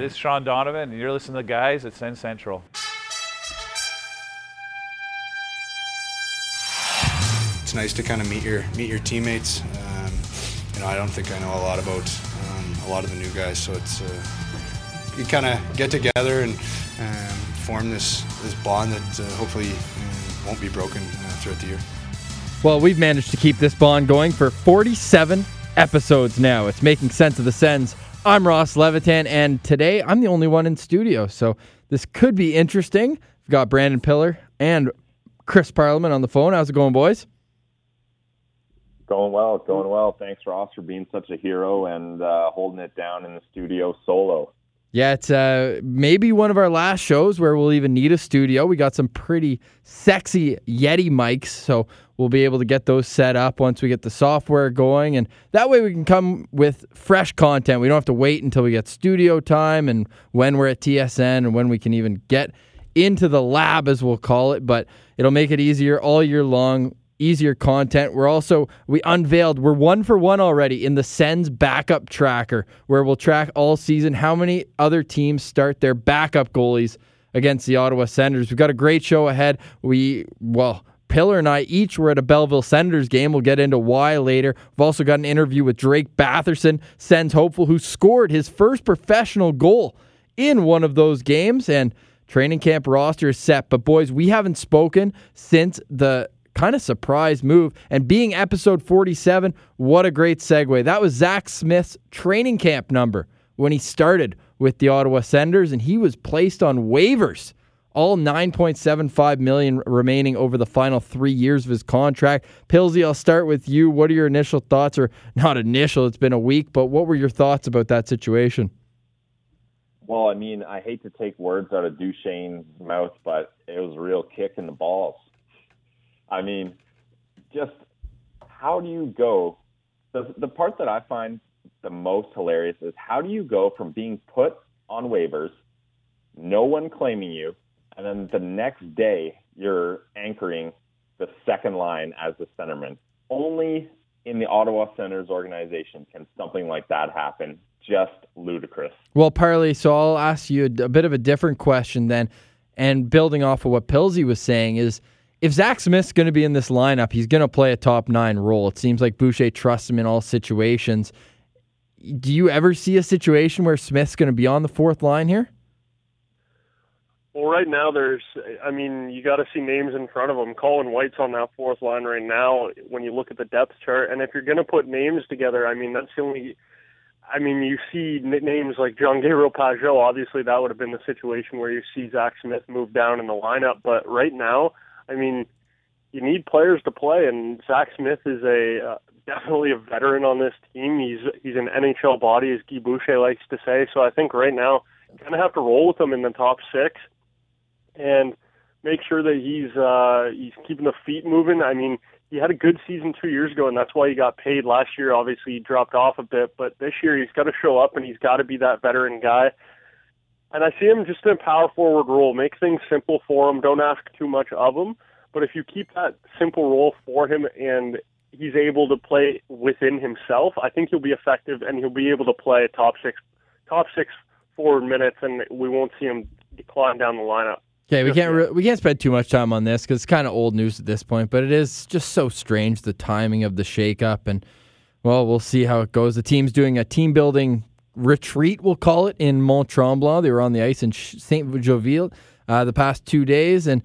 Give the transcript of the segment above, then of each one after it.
this is Sean Donovan, and you're listening to the guys at Sens Central. It's nice to kind of meet your meet your teammates. Um, you know, I don't think I know a lot about um, a lot of the new guys, so it's uh, you kind of get together and um, form this this bond that uh, hopefully uh, won't be broken uh, throughout the year. Well, we've managed to keep this bond going for 47 episodes now. It's making sense of the Sens. I'm Ross Levitan, and today I'm the only one in studio, so this could be interesting. We've got Brandon Pillar and Chris Parliament on the phone. How's it going, boys? Going well, going well. Thanks, Ross, for being such a hero and uh, holding it down in the studio solo. Yeah, it's uh, maybe one of our last shows where we'll even need a studio. We got some pretty sexy Yeti mics, so we'll be able to get those set up once we get the software going. And that way we can come with fresh content. We don't have to wait until we get studio time and when we're at TSN and when we can even get into the lab, as we'll call it. But it'll make it easier all year long easier content. We're also we unveiled we're one for one already in the Sens backup tracker where we'll track all season how many other teams start their backup goalies against the Ottawa Senators. We've got a great show ahead. We well Pillar and I each were at a Belleville Senators game. We'll get into why later. We've also got an interview with Drake Batherson, Sens hopeful, who scored his first professional goal in one of those games. And training camp roster is set. But boys, we haven't spoken since the kind of surprise move. And being episode 47, what a great segue. That was Zach Smith's training camp number when he started with the Ottawa Senators, and he was placed on waivers. All 9.75 million remaining over the final three years of his contract. Pilsy, I'll start with you. What are your initial thoughts, or not initial? It's been a week, but what were your thoughts about that situation? Well, I mean, I hate to take words out of Duchene's mouth, but it was a real kick in the balls. I mean, just how do you go? The, the part that I find the most hilarious is how do you go from being put on waivers, no one claiming you, and then the next day you're anchoring the second line as the centerman. Only in the Ottawa Senators organization can something like that happen. Just ludicrous. Well, Parley, so I'll ask you a, bit of a different question then. And building off of what Pilsy was saying is if Zach Smith's going to be in this lineup, he's going to play a top nine role. It seems like Boucher trusts him in all situations. Do you ever see a situation where Smith's going to be on the fourth line here? Well, right now there's, I mean, you got to see names in front of them. Colin White's on that fourth line right now when you look at the depth chart. And if you're going to put names together, I mean, that's the only, I mean, you see names like John Gabriel Pageau. Obviously, that would have been the situation where you see Zach Smith move down in the lineup. But right now, I mean, you need players to play, and Zach Smith is a uh, definitely a veteran on this team. He's he's an NHL body, as Guy Boucher likes to say. So I think right now kind of have to roll with him in the top six, and make sure that he's uh, he's keeping the feet moving. I mean, he had a good season two years ago, and that's why he got paid. Last year, obviously, he dropped off a bit, but this year he's got to show up, and he's got to be that veteran guy. And I see him just in a power forward role. Make things simple for him. Don't ask too much of him. But if you keep that simple role for him and he's able to play within himself, I think he'll be effective and he'll be able to play top six, top six forward minutes, and we won't see him decline down the lineup. Okay, we can't re- we can't spend too much time on this because it's kind of old news at this point. But it is just so strange the timing of the shakeup, and well, we'll see how it goes. The team's doing a team building retreat, we'll call it, in Mont Tremblant. They were on the ice in Saint Jovite uh, the past two days, and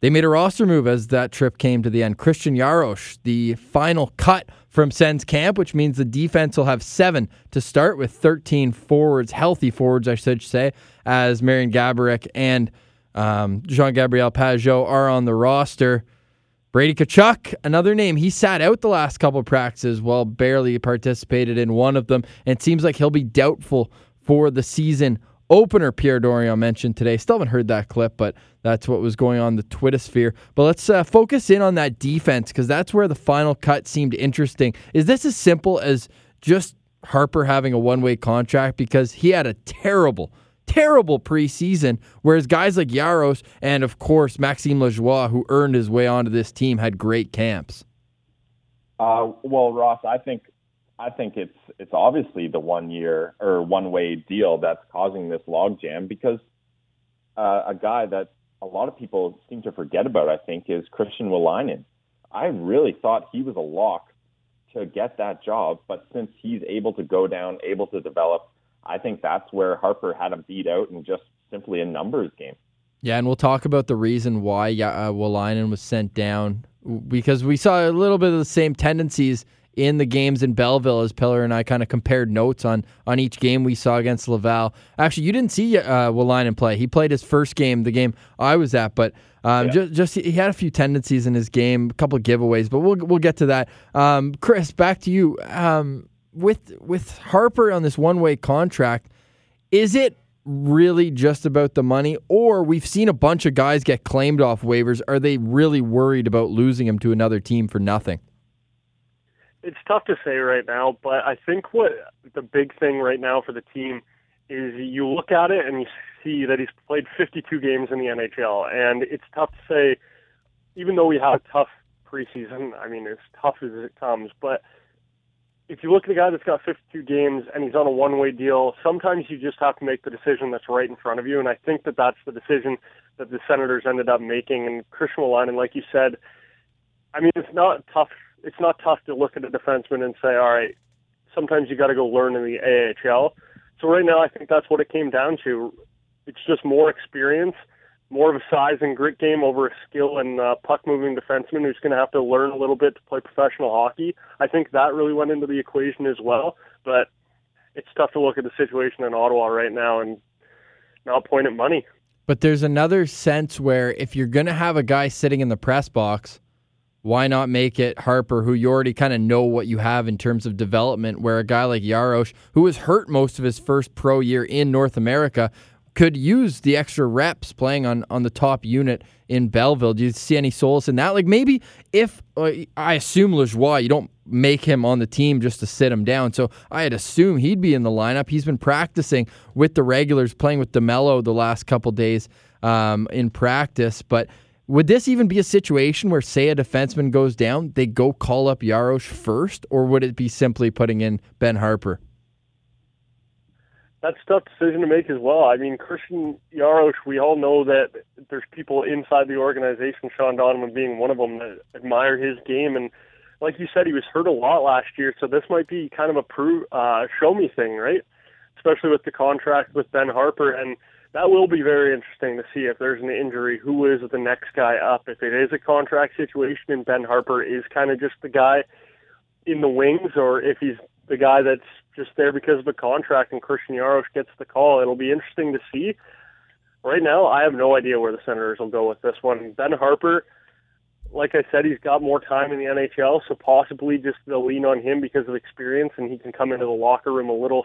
they made a roster move as that trip came to the end. Christian Jaros, the final cut from Sens camp, which means the defense will have seven to start with 13 forwards, healthy forwards, I should say, as Marian Gaborik and um, Jean Gabriel Pageau are on the roster. Brady Tkachuk, another name. He sat out the last couple practices while barely participated in one of them, and it seems like he'll be doubtful for the season opener. Pierre Dorion mentioned today. Still haven't heard that clip, but that's what was going on the Twitter sphere. But let's uh, focus in on that defense because that's where the final cut seemed interesting. Is this as simple as just Harper having a one way contract because he had a terrible terrible preseason, whereas guys like Jaros and, of course, Maxime Lajoie, who earned his way onto this team, had great camps. Uh, well, Ross, I think I think it's it's obviously the one year or one way deal that's causing this logjam because uh, a guy that a lot of people seem to forget about, I think, is Christian Wolanin. I really thought he was a lock to get that job, but since he's able to go down, able to develop, I think that's where Harper had him beat out in just simply a numbers game. Yeah, and we'll talk about the reason why uh, Wolanin was sent down because we saw a little bit of the same tendencies in the games in Belleville as Pillar and I kind of compared notes on on each game we saw against Laval. Actually, you didn't see uh, play. He played his first game, the game I was at, but um, yeah. just, just he had a few tendencies in his game, a couple of giveaways, but we'll we'll get to that. Um, Chris, back to you. Um, with with Harper on this one way contract, is it really just about the money, or we've seen a bunch of guys get claimed off waivers? Are they really worried about losing him to another team for nothing? It's tough to say right now, but I think what the big thing right now for the team is you look at it and you see that he's played 52 games in the NHL, and it's tough to say, even though we had a tough preseason. I mean, as tough as it comes, but if you look at a guy that's got 52 games and he's on a one-way deal, sometimes you just have to make the decision that's right in front of you. And I think that that's the decision that the Senators ended up making. And Christian Wolanin, like you said, I mean, it's not tough. It's not tough to look at a defenseman and say, all right, sometimes you got to go learn in the AHL. So right now, I think that's what it came down to. It's just more experience more of a size and grit game over a skill and uh, puck moving defenseman who's going to have to learn a little bit to play professional hockey. I think that really went into the equation as well. But it's tough to look at the situation in Ottawa right now and not point at money. But there's another sense where if you're going to have a guy sitting in the press box, why not make it Harper, who you already kind of know what you have in terms of development, where a guy like Jaros, who was hurt most of his first pro year in North America, could use the extra reps playing on, on the top unit in Belleville. Do you see any solace in that? Like maybe if uh, I assume Lajoie, you don't make him on the team just to sit him down. So I'd assume he'd be in the lineup. He's been practicing with the regulars, playing with DeMelo the last couple days um, in practice. But would this even be a situation where, say, a defenseman goes down, they go call up Jaros first, or would it be simply putting in Ben Harper? That's a tough decision to make as well. I mean, Christian Jaros, we all know that there's people inside the organization, Sean Donovan being one of them, that admire his game. And like you said, he was hurt a lot last year, so this might be kind of a prove, uh, show me thing, right? Especially with the contract with Ben Harper. And that will be very interesting to see if there's an injury, who is the next guy up. If it is a contract situation and Ben Harper is kind of just the guy in the wings, or if he's the guy that's just there because of the contract and Christian Jaros gets the call. It'll be interesting to see. Right now, I have no idea where the Senators will go with this one. Ben Harper, like I said, he's got more time in the NHL, so possibly just they'll lean on him because of experience, and he can come into the locker room a little,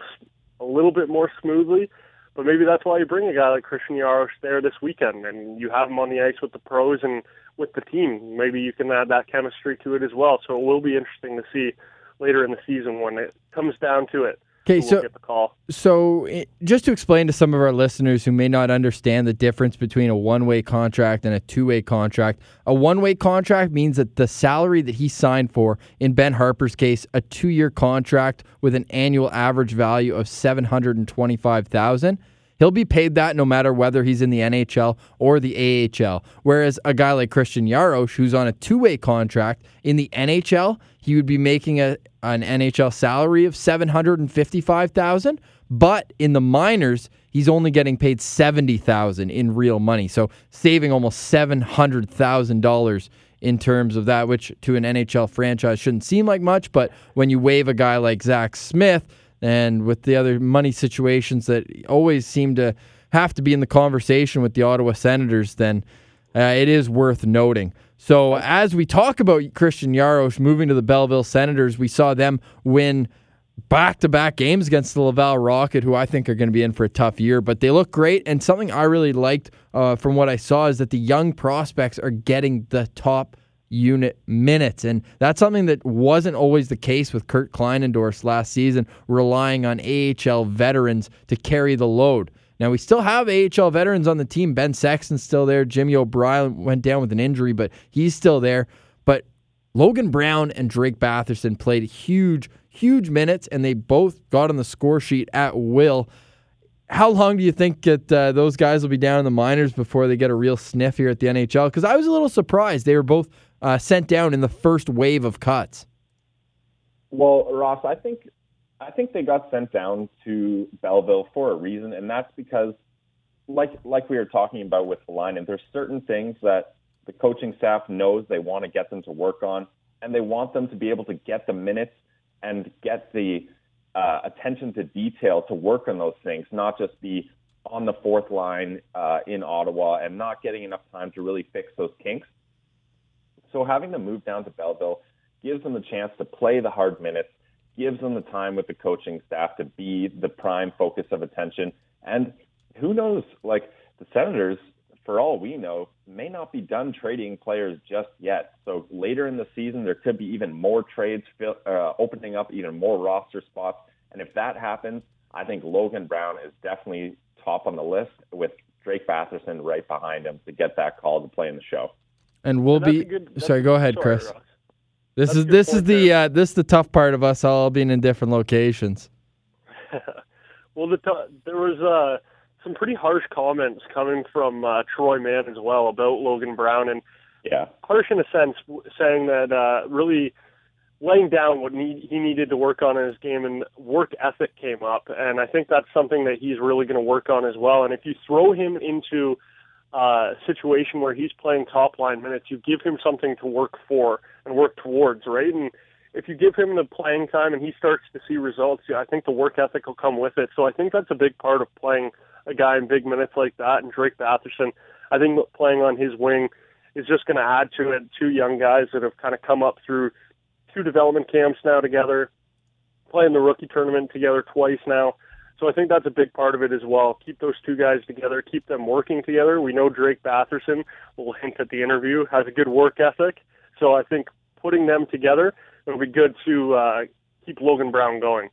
a little bit more smoothly. But maybe that's why you bring a guy like Christian Jaros there this weekend, and you have him on the ice with the pros and with the team. Maybe you can add that chemistry to it as well. So it will be interesting to see later in the season when it comes down to it. Okay, so so eh, just to explain to some of our listeners who may not understand the difference between a one-way contract and a two-way contract, a one-way contract means that the salary that he signed for, in Ben Harper's case, a two-year contract with an annual average value of seven hundred and twenty-five thousand. He'll be paid that no matter whether he's in the NHL or the AHL. Whereas a guy like Christian Jaros, who's on a two way contract in the NHL, he would be making a, an NHL salary of 755000 but in the minors, he's only getting paid 70000 in real money. So saving almost $700,000 in terms of that, which to an NHL franchise shouldn't seem like much. But when you waive a guy like Zach Smith, and with the other money situations that always seem to have to be in the conversation with the Ottawa Senators, then uh, it is worth noting. So, as we talk about Christian Jaros moving to the Belleville Senators, we saw them win back to back games against the Laval Rocket, who I think are going to be in for a tough year. But they look great. And something I really liked uh, from what I saw is that the young prospects are getting the top unit minutes. And that's something that wasn't always the case with Kurt Kleinendorst last season, relying on AHL veterans to carry the load. Now, we still have AHL veterans on the team. Ben Sexton's still there. Jimmy O'Brien went down with an injury, but he's still there. But Logan Brown and Drake Batherson played huge, huge minutes, and they both got on the score sheet at will. How long do you think that uh, those guys will be down in the minors before they get a real sniff here at the NHL? Because I was a little surprised they were both uh, sent down in the first wave of cuts. Well, Ross, I think I think they got sent down to Belleville for a reason, and that's because, like like we were talking about with the line, and there's certain things that the coaching staff knows they want to get them to work on, and they want them to be able to get the minutes and get the uh, attention to detail to work on those things, not just be on the fourth line uh, in Ottawa and not getting enough time to really fix those kinks. So having them move down to Belleville gives them the chance to play the hard minutes, gives them the time with the coaching staff to be the prime focus of attention. And who knows, like the Senators, for all we know, may not be done trading players just yet. So later in the season, there could be even more trades uh, opening up even more roster spots. And if that happens, I think Logan Brown is definitely top on the list with Drake Batherson right behind him to get that call to play in the show. And we'll and be good, sorry. Go ahead, Chris. Ross. This that's is this is the uh, this is the tough part of us all being in different locations. well, the t- there was uh, some pretty harsh comments coming from uh, Troy Mann as well about Logan Brown, and yeah, harsh in a sense, saying that uh, really laying down what need, he needed to work on in his game and work ethic came up. And I think that's something that he's really going to work on as well. And if you throw him into a situation where he's playing top line minutes, you give him something to work for and work towards, right? And if you give him the playing time and he starts to see results, I think the work ethic will come with it. So I think that's a big part of playing a guy in big minutes like that. And Drake Batherson, I think playing on his wing is just going to add to it. Two young guys that have kind of come up through two development camps now together, playing the rookie tournament together twice now. So I think that's a big part of it as well. Keep those two guys together, keep them working together. We know Drake Batherson, will hint at the interview, has a good work ethic. So I think putting them together, it'll be good to uh, keep Logan Brown going.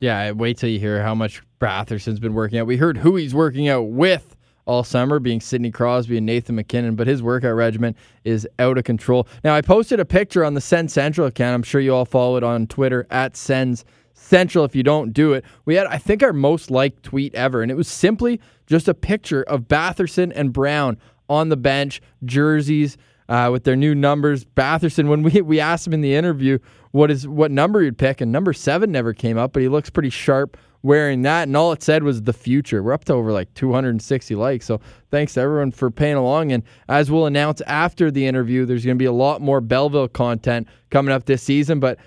Yeah, wait till you hear how much Batherson's been working out. We heard who he's working out with all summer, being Sidney Crosby and Nathan MacKinnon, but his workout regimen is out of control. Now, I posted a picture on the Sens Central account. I'm sure you all follow it on Twitter at Sens Central. If you don't do it, we had, I think, our most liked tweet ever, and it was simply just a picture of Batherson and Brown on the bench, jerseys. Uh, with their new numbers, Batherson. When we we asked him in the interview what is what number he'd pick, and number seven never came up, but he looks pretty sharp wearing that, and all it said was the future. We're up to over like 260 likes. So thanks to everyone for paying along. And as we'll announce after the interview, there's going to be a lot more Belleville content coming up this season. But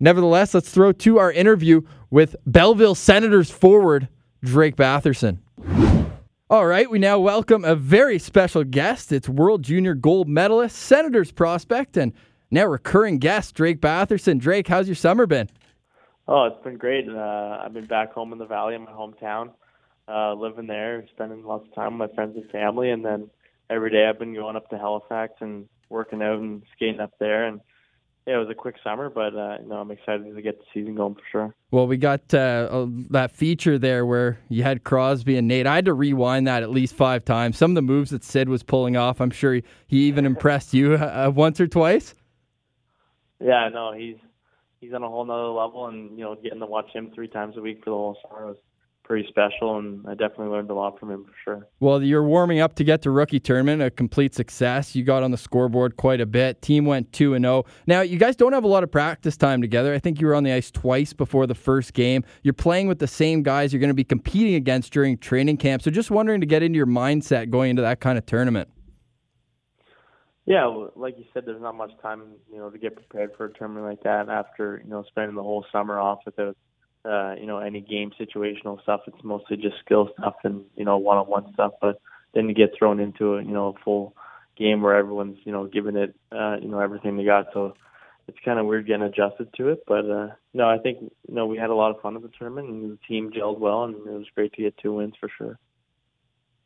nevertheless, let's throw to our interview with Belleville Senators forward Drake Batherson. All right, we now welcome a very special guest. It's World Junior Gold Medalist, Senators prospect, and now recurring guest Drake Batherson. Drake, how's your summer been? Oh, it's been great. Uh, I've been back home in the valley in my hometown, uh, living there, spending lots of time with my friends and family, and then every day I've been going up to Halifax and working out and skating up there. And yeah, it was a quick summer, but uh, you know I'm excited to get the season going for sure. Well, we got uh, that feature there where you had Crosby and Nate. I had to rewind that at least five times. Some of the moves that Sid was pulling off, I'm sure he, he even impressed you uh, once or twice. Yeah, no, he's he's on a whole nother level, and you know, getting to watch him three times a week for the whole summer was pretty special, and I definitely learned a lot from him for sure. Well, you're warming up to get to rookie tournament, a complete success. You got on the scoreboard quite a bit. Team went two and zero. Oh. Now you guys don't have a lot of practice time together. I think you were on the ice twice before the first game. You're playing with the same guys you're going to be competing against during training camp. So just wondering to get into your mindset going into that kind of tournament. Yeah, like you said, there's not much time, you know, to get prepared for a tournament like that after, you know, spending the whole summer off without, uh, you know, any game situational stuff. It's mostly just skill stuff and, you know, one-on-one stuff. But then you get thrown into a, you know, a full game where everyone's, you know, giving it, uh, you know, everything they got. So it's kind of weird getting adjusted to it. But, uh, no, I think, you know, we had a lot of fun at the tournament and the team gelled well and it was great to get two wins for sure.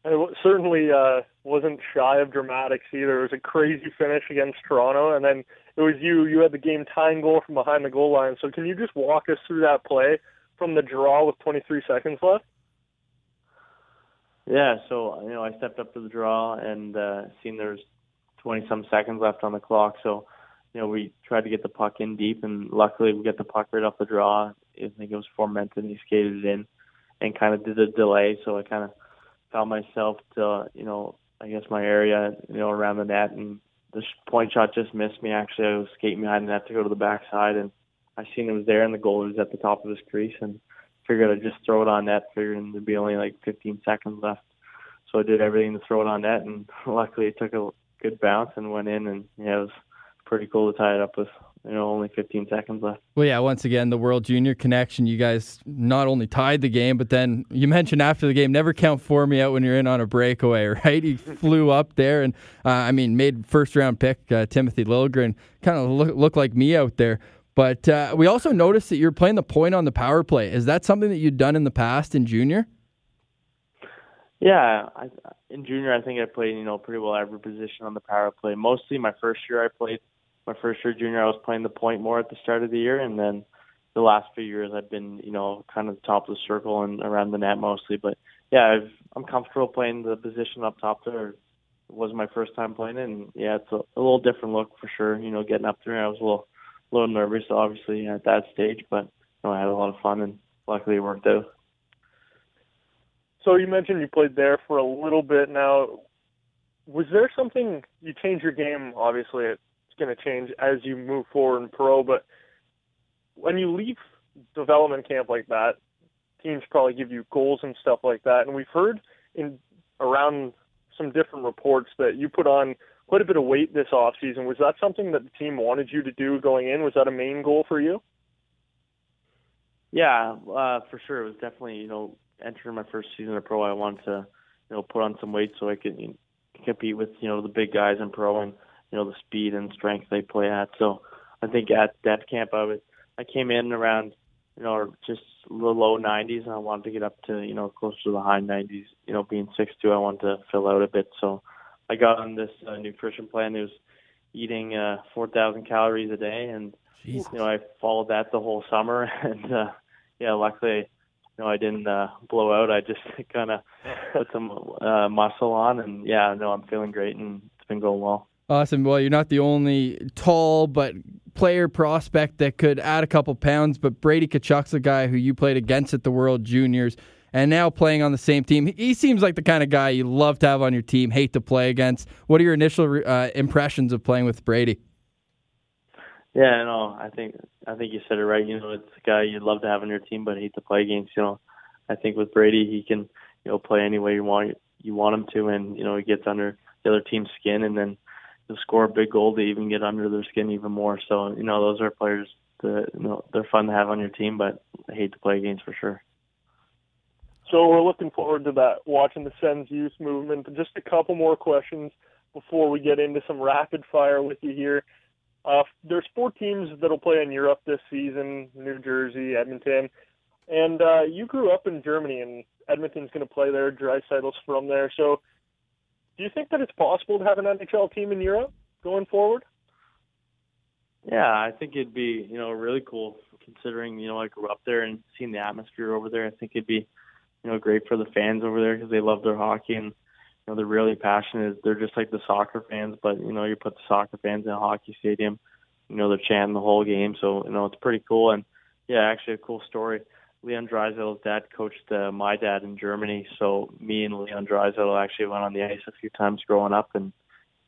And it certainly uh, wasn't shy of dramatics either. It was a crazy finish against Toronto, and then it was you. You had the game tying goal from behind the goal line. So can you just walk us through that play from the draw with 23 seconds left? Yeah, so you know I stepped up to the draw and uh, seen there's 20 some seconds left on the clock. So you know, we tried to get the puck in deep, and luckily we got the puck right off the draw. I think it was Formenton. He skated it in and kind of did a delay, so I kind of found myself to, you know, I guess my area, you know, around the net, and the point shot just missed me. Actually, I was skating behind the net to go to the backside, and I seen it was there, and the goal was at the top of his crease, and figured I'd just throw it on net, figuring there'd be only like 15 seconds left. So I did everything to throw it on net, and luckily it took a good bounce and went in, and yeah, it was pretty cool to tie it up with you know only 15 seconds left. Well, yeah, once again, the World Junior connection. You guys not only tied the game, but then you mentioned after the game, never count for me out when you're in on a breakaway, right? He flew up there and uh, I mean made first round pick uh, Timothy Liljegren kind of look, look like me out there. But uh, we also noticed that you're playing the point on the power play. Is that something that you'd done in the past in junior? Yeah, I, in junior, I think I played you know pretty well every position on the power play. Mostly my first year, I played my first year junior. I was playing the point more at the start of the year, and then the last few years, I've been you know kind of the top of the circle and around the net mostly. But yeah, I've, I'm comfortable playing the position up top there. It was my first time playing it, and yeah, it's a, a little different look for sure. You know, getting up there, I was a little a little nervous, obviously at that stage, but you know, I had a lot of fun, and luckily it worked out. So you mentioned you played there for a little bit now. Was there something you changed your game? Obviously, it's going to change as you move forward in pro. But when you leave development camp like that, teams probably give you goals and stuff like that. And we've heard in around some different reports that you put on quite a bit of weight this off season. Was that something that the team wanted you to do going in? Was that a main goal for you? Yeah, uh, for sure. It was definitely you know entering my first season of pro, I wanted to, you know, put on some weight so I could you know, compete with, you know, the big guys in pro and, you know, the speed and strength they play at. So I think at that camp, I was, I came in around, you know, just the low 90s, and I wanted to get up to, you know, close to the high 90s. You know, being 6'2", I wanted to fill out a bit. So I got on this uh, nutrition plan. It was eating uh, 4,000 calories a day, and Jesus. you know, I followed that the whole summer, and uh, yeah, luckily you know, I didn't uh, blow out. I just kind of put some uh, muscle on, and yeah, no, I'm feeling great, and it's been going well. Awesome. Well, you're not the only tall but player prospect that could add a couple pounds, but Brady Tkachuk's a guy who you played against at the World Juniors and now playing on the same team. He seems like the kind of guy you love to have on your team, hate to play against. What are your initial uh, impressions of playing with Brady? Yeah, no, I think I think you said it right. You know, it's a guy you'd love to have on your team, but hate to play against. You know, I think with Brady, he can you know play any way you want you want him to, and you know he gets under the other team's skin, and then he'll score a big goal to even get under their skin even more. So you know, those are players that you know they're fun to have on your team, but I hate to play against for sure. So we're looking forward to that, watching the Sens youth movement. Just a couple more questions before we get into some rapid fire with you here. Uh, there's four teams that'll play in Europe this season: New Jersey, Edmonton, and uh, you grew up in Germany, and Edmonton's going to play there. Draisaitl's from there, so do you think that it's possible to have an NHL team in Europe going forward? Yeah, I think it'd be you know really cool considering you know I grew up there and seeing the atmosphere over there. I think it'd be you know great for the fans over there because they love their hockey and you know, they're really passionate. They're just like the soccer fans, but you know, you put the soccer fans in a hockey stadium, you know, they're chanting the whole game. So you know, it's pretty cool. And yeah, actually, a cool story. Leon Draisaitl's dad coached uh, my dad in Germany, so me and Leon Draisaitl actually went on the ice a few times growing up, and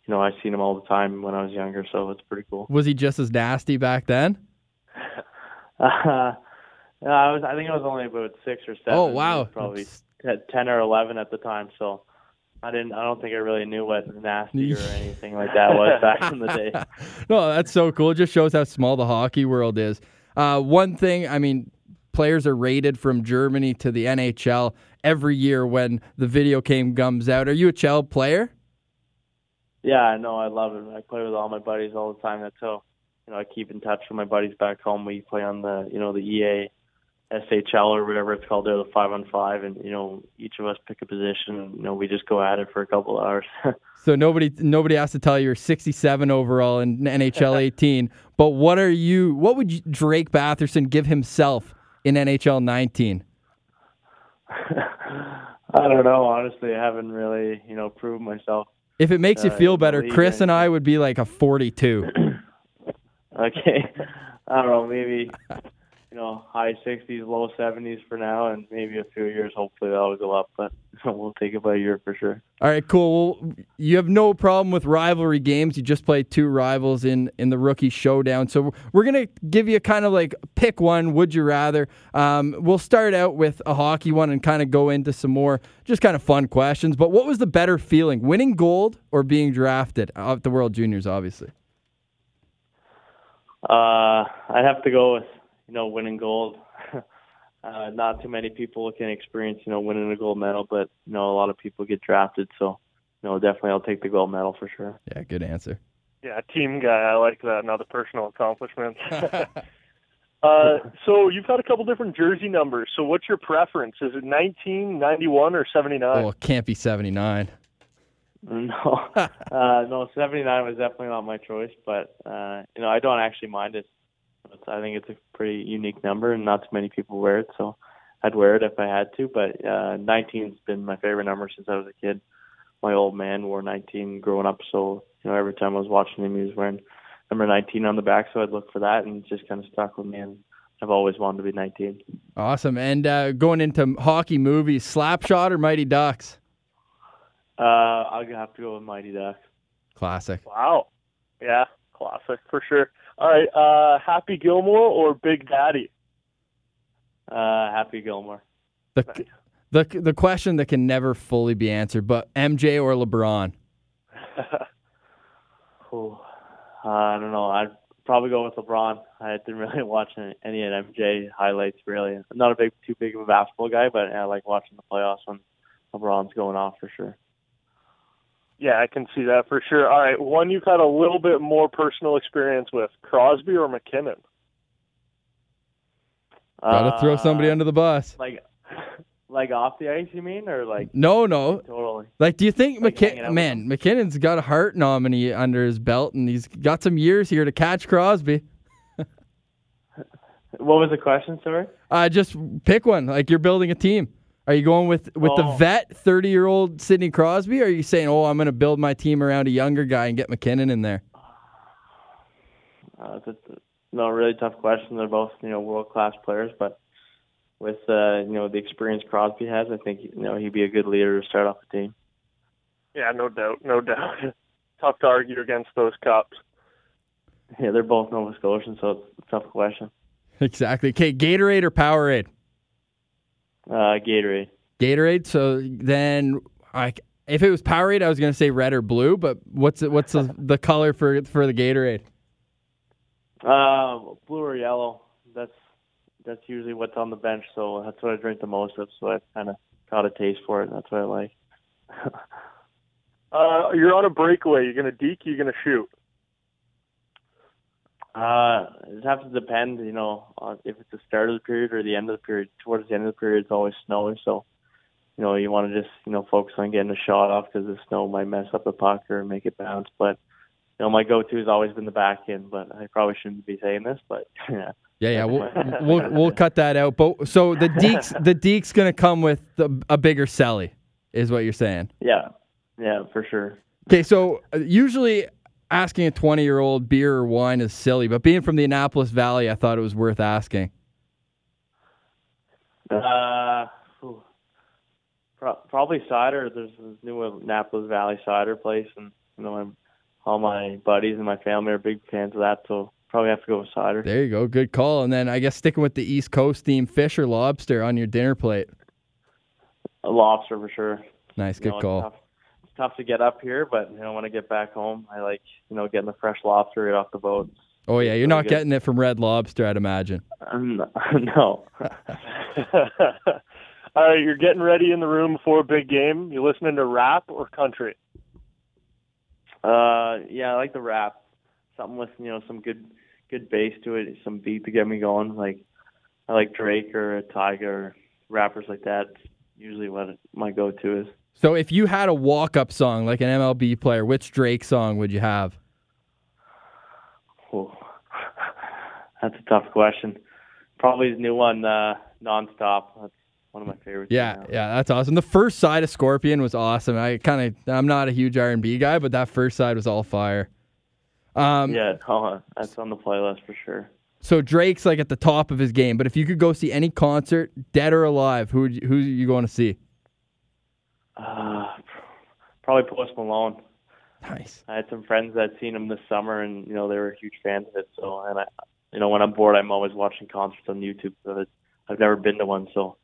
you know, I seen him all the time when I was younger. So it's pretty cool. Was he just as nasty back then? uh, I was. I think I was only about six or seven. Oh wow! Probably ten or eleven at the time. So I didn't. I don't think I really knew what nasty or anything like that was back in the day. no, that's so cool. It just shows how small the hockey world is. Uh, one thing, I mean, players are rated from Germany to the NHL every year when the video game comes out. Are you a child player? Yeah, I know. I love it. I play with all my buddies all the time. That's how you know I keep in touch with my buddies back home. We play on the you know the EA SHL or whatever it's called there, the five on five, and you know each of us pick a position. And, you know we just go at it for a couple hours. so nobody nobody has to tell you you're 67 overall in NHL 18. but what are you? What would you, Drake Batherson give himself in NHL 19? I don't know. Honestly, I haven't really you know proved myself. If it makes uh, you feel better, Chris and I would be like a 42. Okay, I don't know, maybe you know high 60s, low 70s for now, and maybe a few years. Hopefully that'll go up, but we'll take it by a year for sure. All right, cool. Well, you have no problem with rivalry games. You just played two rivals in in the rookie showdown, so we're gonna give you a kind of like pick one. Would you rather? Um, we'll start out with a hockey one and kind of go into some more just kind of fun questions. But what was the better feeling, winning gold or being drafted at the World Juniors? Obviously. Uh, I'd have to go with you know winning gold. uh, not too many people can experience you know winning a gold medal, but you know a lot of people get drafted. So you know definitely I'll take the gold medal for sure. Yeah, good answer. Yeah, team guy. I like that. Not the personal accomplishments. uh, so you've had a couple different jersey numbers. So what's your preference? Is it 19, 91, or 79? Oh, it can't be seventy nine. No, uh, no, 79 was definitely not my choice, but uh, you know I don't actually mind it. It's, I think it's a pretty unique number, and not too many people wear it, so I'd wear it if I had to. But uh, 19's been my favorite number since I was a kid. My old man wore 19 growing up, so you know every time I was watching him, he was wearing number 19 on the back, so I'd look for that, and it just kind of stuck with me. And I've always wanted to be 19. Awesome. And uh, going into hockey movies, Slapshot or Mighty Ducks? Uh, I'll have to go with Mighty Ducks. Classic. Wow. Yeah, classic for sure. All right, uh, Happy Gilmore or Big Daddy? Uh, Happy Gilmore. The the the question that can never fully be answered, but MJ or LeBron? Ooh, uh, I don't know. I'd probably go with LeBron. I didn't really watch any of MJ highlights. Really, I'm not a big, too big of a basketball guy, but I like watching the playoffs when LeBron's going off for sure. Yeah, I can see that for sure. All right, one you've had a little bit more personal experience with, Crosby or MacKinnon? Gotta throw somebody Uh, under the bus. Like, like off the ice, you mean, or like No, no. totally? Like, do you think Like hanging McKin- out with man MacKinnon's got a Hart nominee under his belt, and he's got some years here to catch Crosby? What was the question, sorry? Uh, just pick one. Like you're building a team. Are you going with with the Oh. vet, thirty year old Sidney Crosby? Or are you saying, oh, I'm going to build my team around a younger guy and get MacKinnon in there? Uh, that's a, no, really tough question. They're both, you know, world class players, but with uh, you know the experience Crosby has, I think you know he'd be a good leader to start off the team. Yeah, no doubt, no doubt. Tough to argue against those cups. Yeah, they're both Nova Scotians, so it's a tough question. Exactly. Okay, Gatorade or Powerade? Uh, Gatorade. Gatorade. So then, like, if it was Powerade, I was going to say red or blue. But what's it, what's the, the color for for the Gatorade? Uh, blue or yellow. That's that's usually what's on the bench, so that's what I drink the most of. So I've kind of got a taste for it. and That's what I like. Uh, you're on a breakaway. You're gonna deke. You're gonna shoot. Uh, it has to depend, you know, on if it's the start of the period or the end of the period. Towards the end of the period, it's always snowy, so you know you want to just you know focus on getting a shot off because the snow might mess up the puck or make it bounce. But you know, my go-to has always been the back end, but I probably shouldn't be saying this, but yeah. Yeah, yeah, we'll we'll, we'll cut that out. But so the Deke's the Deke's going to come with the, a bigger celly, is what you're saying. Yeah, yeah, for sure. Okay, so uh, usually asking a 20 year old beer or wine is silly, but being from the Annapolis Valley, I thought it was worth asking. Uh. Pro- probably cider. There's this new Annapolis Valley cider place, and you know, I'm, all my buddies and my family are big fans of that, so probably have to go with cider. There you go, good call. And then I guess sticking with the East Coast theme, fish or lobster on your dinner plate. A lobster for sure. Nice, You good know, call. Tough, to get up here, but you know, when I get back home, I like you know getting the fresh lobster right off the boat. Oh yeah, you're not good. getting it from Red Lobster, I'd imagine. Um, no. All right, you're getting ready in the room before a big game. You listening to rap or country? Uh, yeah, I like the rap. Something with you know some good good bass to it, some beat to get me going. Like I like Drake or a Tyga, rappers like that. It's usually what my go-to is. So if you had a walk up song like an MLB player, which Drake song would you have? Ooh. That's a tough question. Probably his new one, uh, nonstop. That's one of my favorites. Yeah, right yeah, that's awesome. The first side of Scorpion was awesome. I kind of, I'm not a huge R&B guy, but that first side was all fire. Um, yeah, that's on the playlist for sure. So Drake's like at the top of his game, but if you could go see any concert, dead or alive, who would you, who are you going to see? Uh, probably Post Malone. Nice. I had some friends that seen him this summer, and you know they were huge fans of it. So, and I, you know, when I'm bored, I'm always watching concerts on YouTube. So I've never been to one, so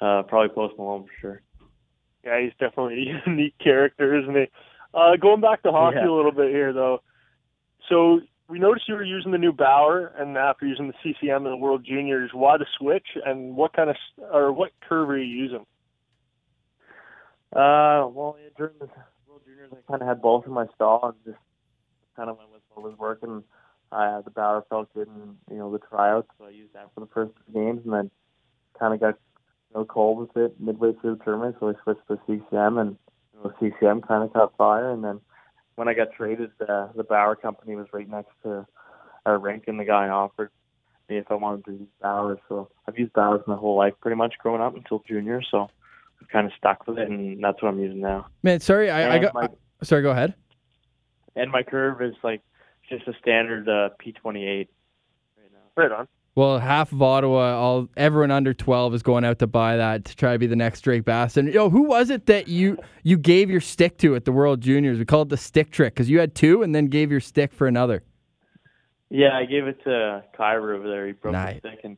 uh, probably Post Malone for sure. Yeah, he's definitely a unique character, isn't he? Uh, going back to hockey Yeah. a little bit here, though. So we noticed you were using the new Bauer, and after using the CCM in the World Juniors, why the switch, and what kind of or what curve are you using? Uh, well, yeah, during the World Juniors, I kind of had both in my stall and just kind of went with what was working. Uh, the Bauer felt good in you know the tryouts, so I used that for the first two games, and then kind of got you know cold with it midway through the tournament, so I switched to CCM, and you know, CCM kind of caught fire, and then when I got traded, uh, the Bauer company was right next to our rink, and the guy offered me if I wanted to use Bauer, so I've used Bauer my whole life, pretty much growing up until junior, so kind of stuck with it, and that's what I'm using now. Man, sorry, I, I got. my- sorry, go ahead. and my curve is like just a standard uh, P28 right now. Right on. Well, half of Ottawa, all everyone under twelve is going out to buy that to try to be the next Drake Batherson. Yo, who was it that you you gave your stick to at the World Juniors? We called it the stick trick because you had two and then gave your stick for another. Yeah, I gave it to Kyra over there. He broke Nice. his stick and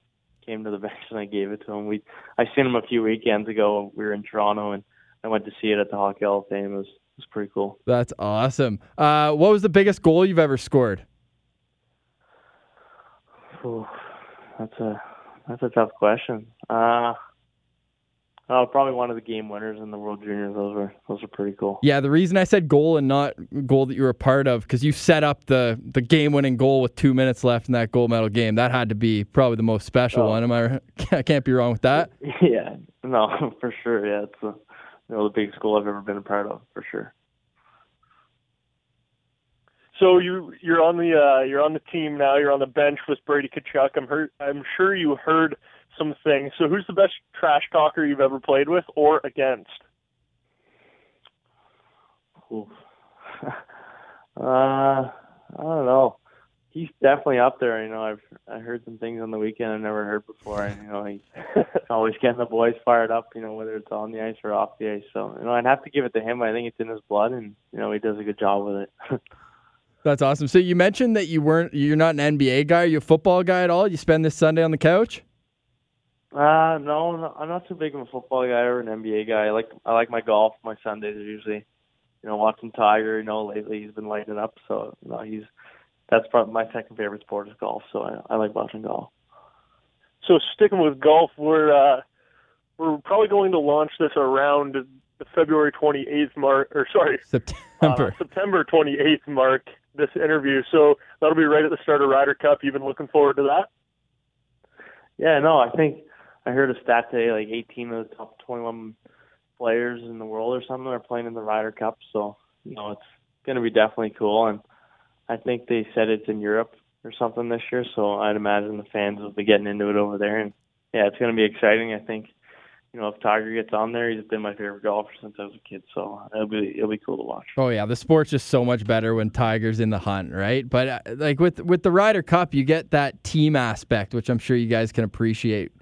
came to the bench, and I gave it to him. We I seen him a few weekends ago. We were in Toronto, and I went to see it at the Hockey Hall of Fame. It was it was pretty cool. That's awesome. Uh, what was the biggest goal you've ever scored? Ooh, that's a that's a tough question. Uh, oh, probably one of the game winners in the World Juniors. Those were those were pretty cool. Yeah, the reason I said goal and not goal that you were a part of because you set up the the game winning goal with two minutes left in that gold medal game. That had to be probably the most special Oh. one. Am I? right? I can't be wrong with that. yeah, no, for sure. Yeah, it's a, you know the biggest goal I've ever been a part of for sure. So you you're on the uh, you're on the team now. You're on the bench with Brady Tkachuk. I'm heard, I'm sure you heard some things. So who's the best trash talker you've ever played with or against? Oof. uh, I don't know. He's definitely up there. You know, I've I heard some things on the weekend I've never heard before, and you know he's always getting the boys fired up. You know, whether it's on the ice or off the ice. So you know, I'd have to give it to him. I think it's in his blood, and you know he does a good job with it. That's awesome. So you mentioned that you weren't you're not an NBA guy. Are you a football guy at all? You spend this Sunday on the couch? Uh, no, no, I'm not too big of a football guy or an NBA guy. I like I like my golf. My Sundays are usually, you know, watching Tiger. You know, lately he's been lighting it up. So you know, he's that's probably my second favorite sport is golf. So I, I like watching golf. So sticking with golf, we're uh, we're probably going to launch this around the February 28th mark, or sorry, uh, September. September 28th mark. This interview, so that'll be right at the start of Ryder Cup. You've been looking forward to that. Yeah, no, I think I heard a stat today like 18 of the top 21 players in the world or something are playing in the Ryder Cup. So you know, it's going to be definitely cool. And I think they said it's in Europe or something this year. So I'd imagine the fans will be getting into it over there. And yeah, it's going to be exciting. I think you know if Tiger gets on there, he's been my favorite golfer since I was a kid. So it'll be it'll be cool to watch. Oh yeah, the sport's just so much better when Tiger's in the hunt, right? But uh, like with with the Ryder Cup, you get that team aspect, which I'm sure you guys can appreciate.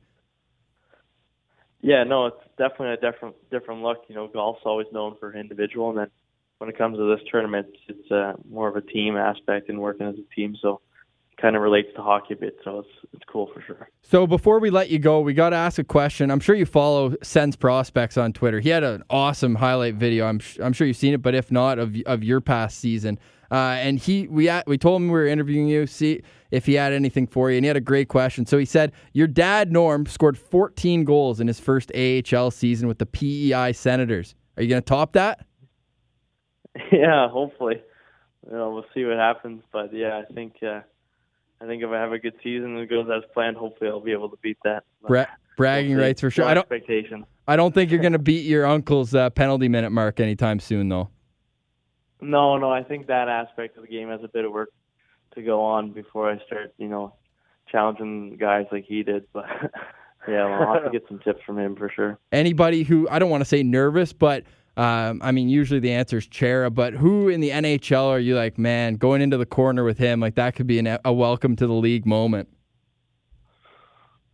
Yeah, no, it's definitely a different different look. You know, golf's always known for individual, and then when it comes to this tournament, it's uh, more of a team aspect and working as a team. So, kind of relates to hockey a bit. So it's it's cool for sure. So before we let you go, we got to ask a question. I'm sure you follow Sens Prospects on Twitter. He had an awesome highlight video. I'm sh- I'm sure you've seen it, but if not, of of your past season. Uh, and he we at, we told him we were interviewing you, see if he had anything for you, and he had a great question. So he said, "Your dad Norm scored 14 goals in his first AHL season with the PEI Senators. Are you going to top that?" yeah, hopefully, you know, we'll see what happens. But yeah, I think uh, I think if I have a good season and it goes as planned, hopefully I'll be able to beat that. Bra- bragging rights for sure. No I don't expectation. I don't think you're going to beat your uncle's uh, penalty minute mark anytime soon, though. No, no, I think that aspect of the game has a bit of work to go on before I start, you know, challenging guys like he did. But yeah, we'll have to get some tips from him for sure. anybody who I don't want to say nervous, but um, I mean, usually the answer is Chara, but who in the NHL are you like, man, going into the corner with him, like that could be an, a welcome to the league moment?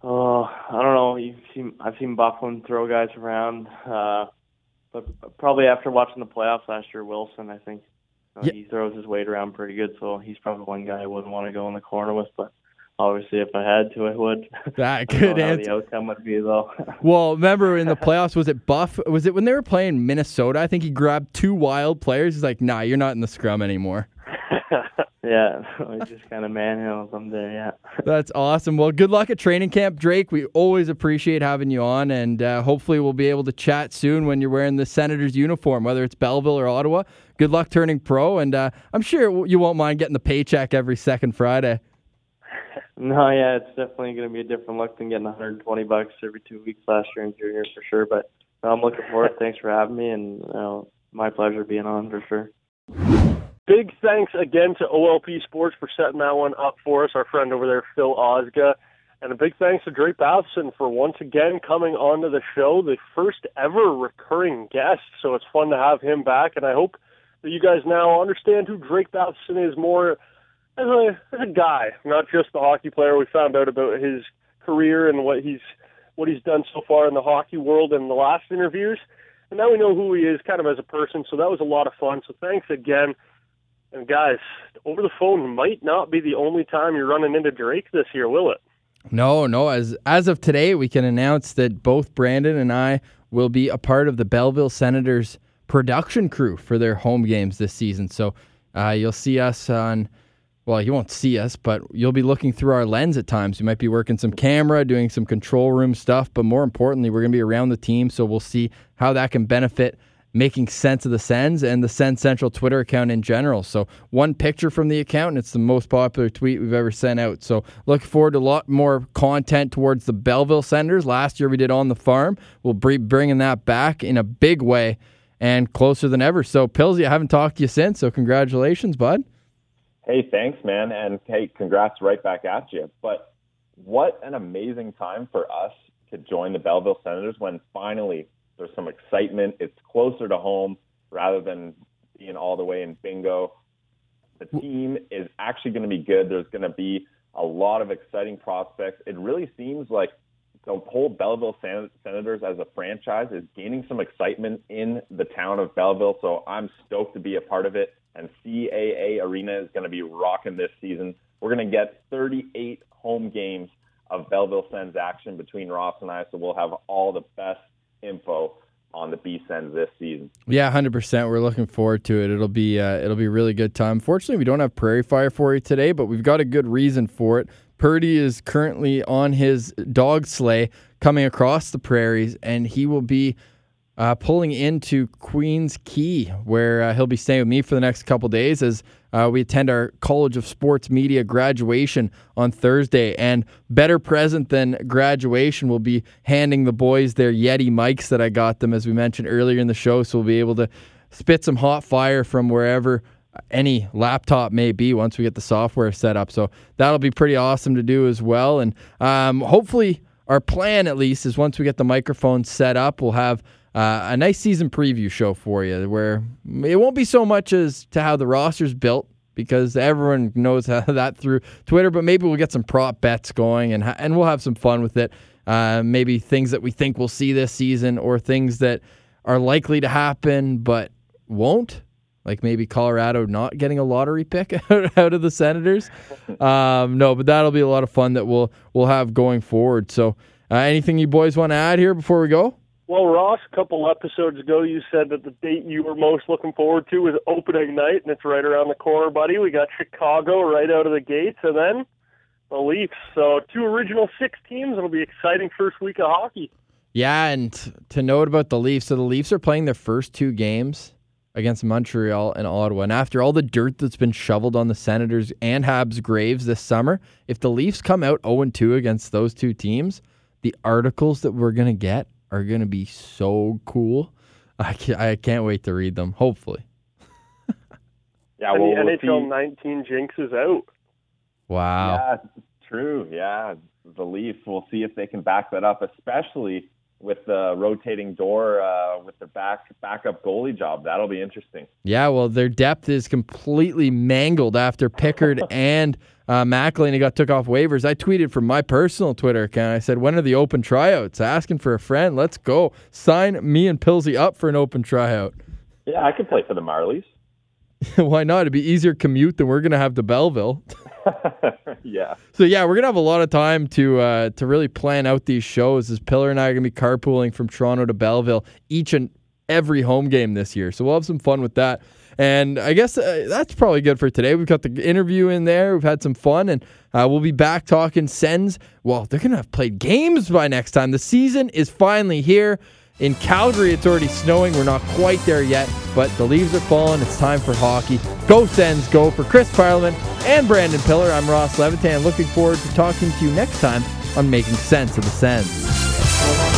Oh, I don't know. You've seen I've seen Byfuglien throw guys around, uh, but probably after watching the playoffs last year, Wilson, I think uh, Yeah. he throws his weight around pretty good. So he's probably one guy I wouldn't want to go in the corner with. But obviously, if I had to, I would. That good answer. the outcome would be though. Well, remember in the playoffs, was it Buff? Was it when they were playing Minnesota? I think he grabbed two wild players. He's like, nah, you're not in the scrum anymore. yeah, I just kind of manhandled them there. Yeah. That's awesome. Well, good luck at training camp, Drake. We always appreciate having you on, and uh, hopefully we'll be able to chat soon when you're wearing the Senators uniform, whether it's Belleville or Ottawa. Good luck turning pro, and uh, I'm sure you won't mind getting the paycheck every second Friday. No, yeah, it's definitely going to be a different look than getting 120 bucks every two weeks last year in junior for sure. But I'm looking forward. Thanks for having me, and you know, my pleasure being on for sure. Big thanks again to OLP Sports for setting that one up for us, our friend over there, Phil Osga. And a big thanks to Drake Batherson for once again coming onto the show, the first ever recurring guest. So it's fun to have him back, and I hope that you guys now understand who Drake Batherson is more as a, as a guy, not just the hockey player. We found out about his career and what he's what he's done so far in the hockey world in the last interviews. And now we know who he is kind of as a person, so that was a lot of fun. So thanks again. And guys, over the phone might not be the only time you're running into Drake this year, will it? No, no. As as of today, we can announce that both Brandon and I will be a part of the Belleville Senators production crew for their home games this season. So uh, you'll see us on. Well, you won't see us, but you'll be looking through our lens at times. You might be working some camera, doing some control room stuff, but more importantly, we're going to be around the team, so we'll see how that can benefit making sense of the Sens and the Sens Central Twitter account in general. So one picture from the account, and it's the most popular tweet we've ever sent out. So looking forward to a lot more content towards the Belleville Senators. Last year we did on the farm. We'll be bringing that back in a big way and closer than ever. So Pillsy, I haven't talked to you since, so congratulations, bud. Hey, thanks, man. And hey, congrats right back at you. But what an amazing time for us to join the Belleville Senators when finally there's some excitement. It's closer to home rather than being all the way in bingo. The team is actually going to be good. There's going to be a lot of exciting prospects. It really seems like the whole Belleville Sen- Senators as a franchise is gaining some excitement in the town of Belleville. So I'm stoked to be a part of it. And CAA Arena is going to be rocking this season. We're going to get 38 home games of Belleville Sens action between Ross and I. So we'll have all the best info on the B Sens this season. Yeah, hundred percent. We're looking forward to it. It'll be uh, it'll be really good time. Fortunately, we don't have Prairie Fire for you today, but we've got a good reason for it. Purdy is currently on his dog sleigh coming across the prairies, and he will be uh, pulling into Queens Key, where uh, he'll be staying with me for the next couple days as uh, we attend our College of Sports Media graduation on Thursday. And better present than graduation will be handing the boys their Yeti mics that I got them, as we mentioned earlier in the show. So we'll be able to spit some hot fire from wherever any laptop may be once we get the software set up. So that'll be pretty awesome to do as well. And um, hopefully, our plan at least is once we get the microphone set up, we'll have uh, a nice season preview show for you where it won't be so much as to how the roster's built because everyone knows that through Twitter, but maybe we'll get some prop bets going and and we'll have some fun with it. Uh, maybe things that we think we'll see this season or things that are likely to happen but won't. Like maybe Colorado not getting a lottery pick out of the Senators. Um, no, but that'll be a lot of fun that we'll we'll have going forward. So, uh, anything you boys want to add here before we go? Well, Ross, a couple episodes ago, you said that the date you were most looking forward to was opening night, and it's right around the corner, buddy. We got Chicago right out of the gates, and then the Leafs. So, two original six teams. It'll be exciting first week of hockey. Yeah, and to note about the Leafs, so the Leafs are playing their first two games against Montreal and Ottawa. And after all the dirt that's been shoveled on the Senators and Habs' graves this summer, if the Leafs come out 0 2 against those two teams, the articles that we're going to get are going to be so cool. I can't, I can't wait to read them, hopefully. Yeah, and well, the we'll NHL see. 19 jinx is out. Wow. Yeah, true. Yeah, the Leafs. We'll see if they can back that up, especially with the rotating door uh, with the back backup goalie job. That'll be interesting. Yeah, well, their depth is completely mangled after Pickard and uh, McElhinney got took off waivers. I tweeted from my personal Twitter account. I said, "When are the open tryouts? Asking for a friend. Let's go. Sign me and Pilsy up for an open tryout." Yeah, I could play for the Marlies. Why not? It'd be easier commute than we're gonna have to Belleville. yeah. So yeah, we're gonna have a lot of time to uh, to really plan out these shows. As Pillar and I are gonna be carpooling from Toronto to Belleville each and every home game this year. So we'll have some fun with that. And I guess uh, that's probably good for today. We've got the interview in there. We've had some fun, and uh, we'll be back talking Sens. Well, they're gonna have played games by next time. The season is finally here. In Calgary, it's already snowing. We're not quite there yet, but the leaves are falling. It's time for hockey. Go Sens, go. For Chris Parliament and Brandon Pillar, I'm Ross Levitan. Looking forward to talking to you next time on Making Sense of the Sens.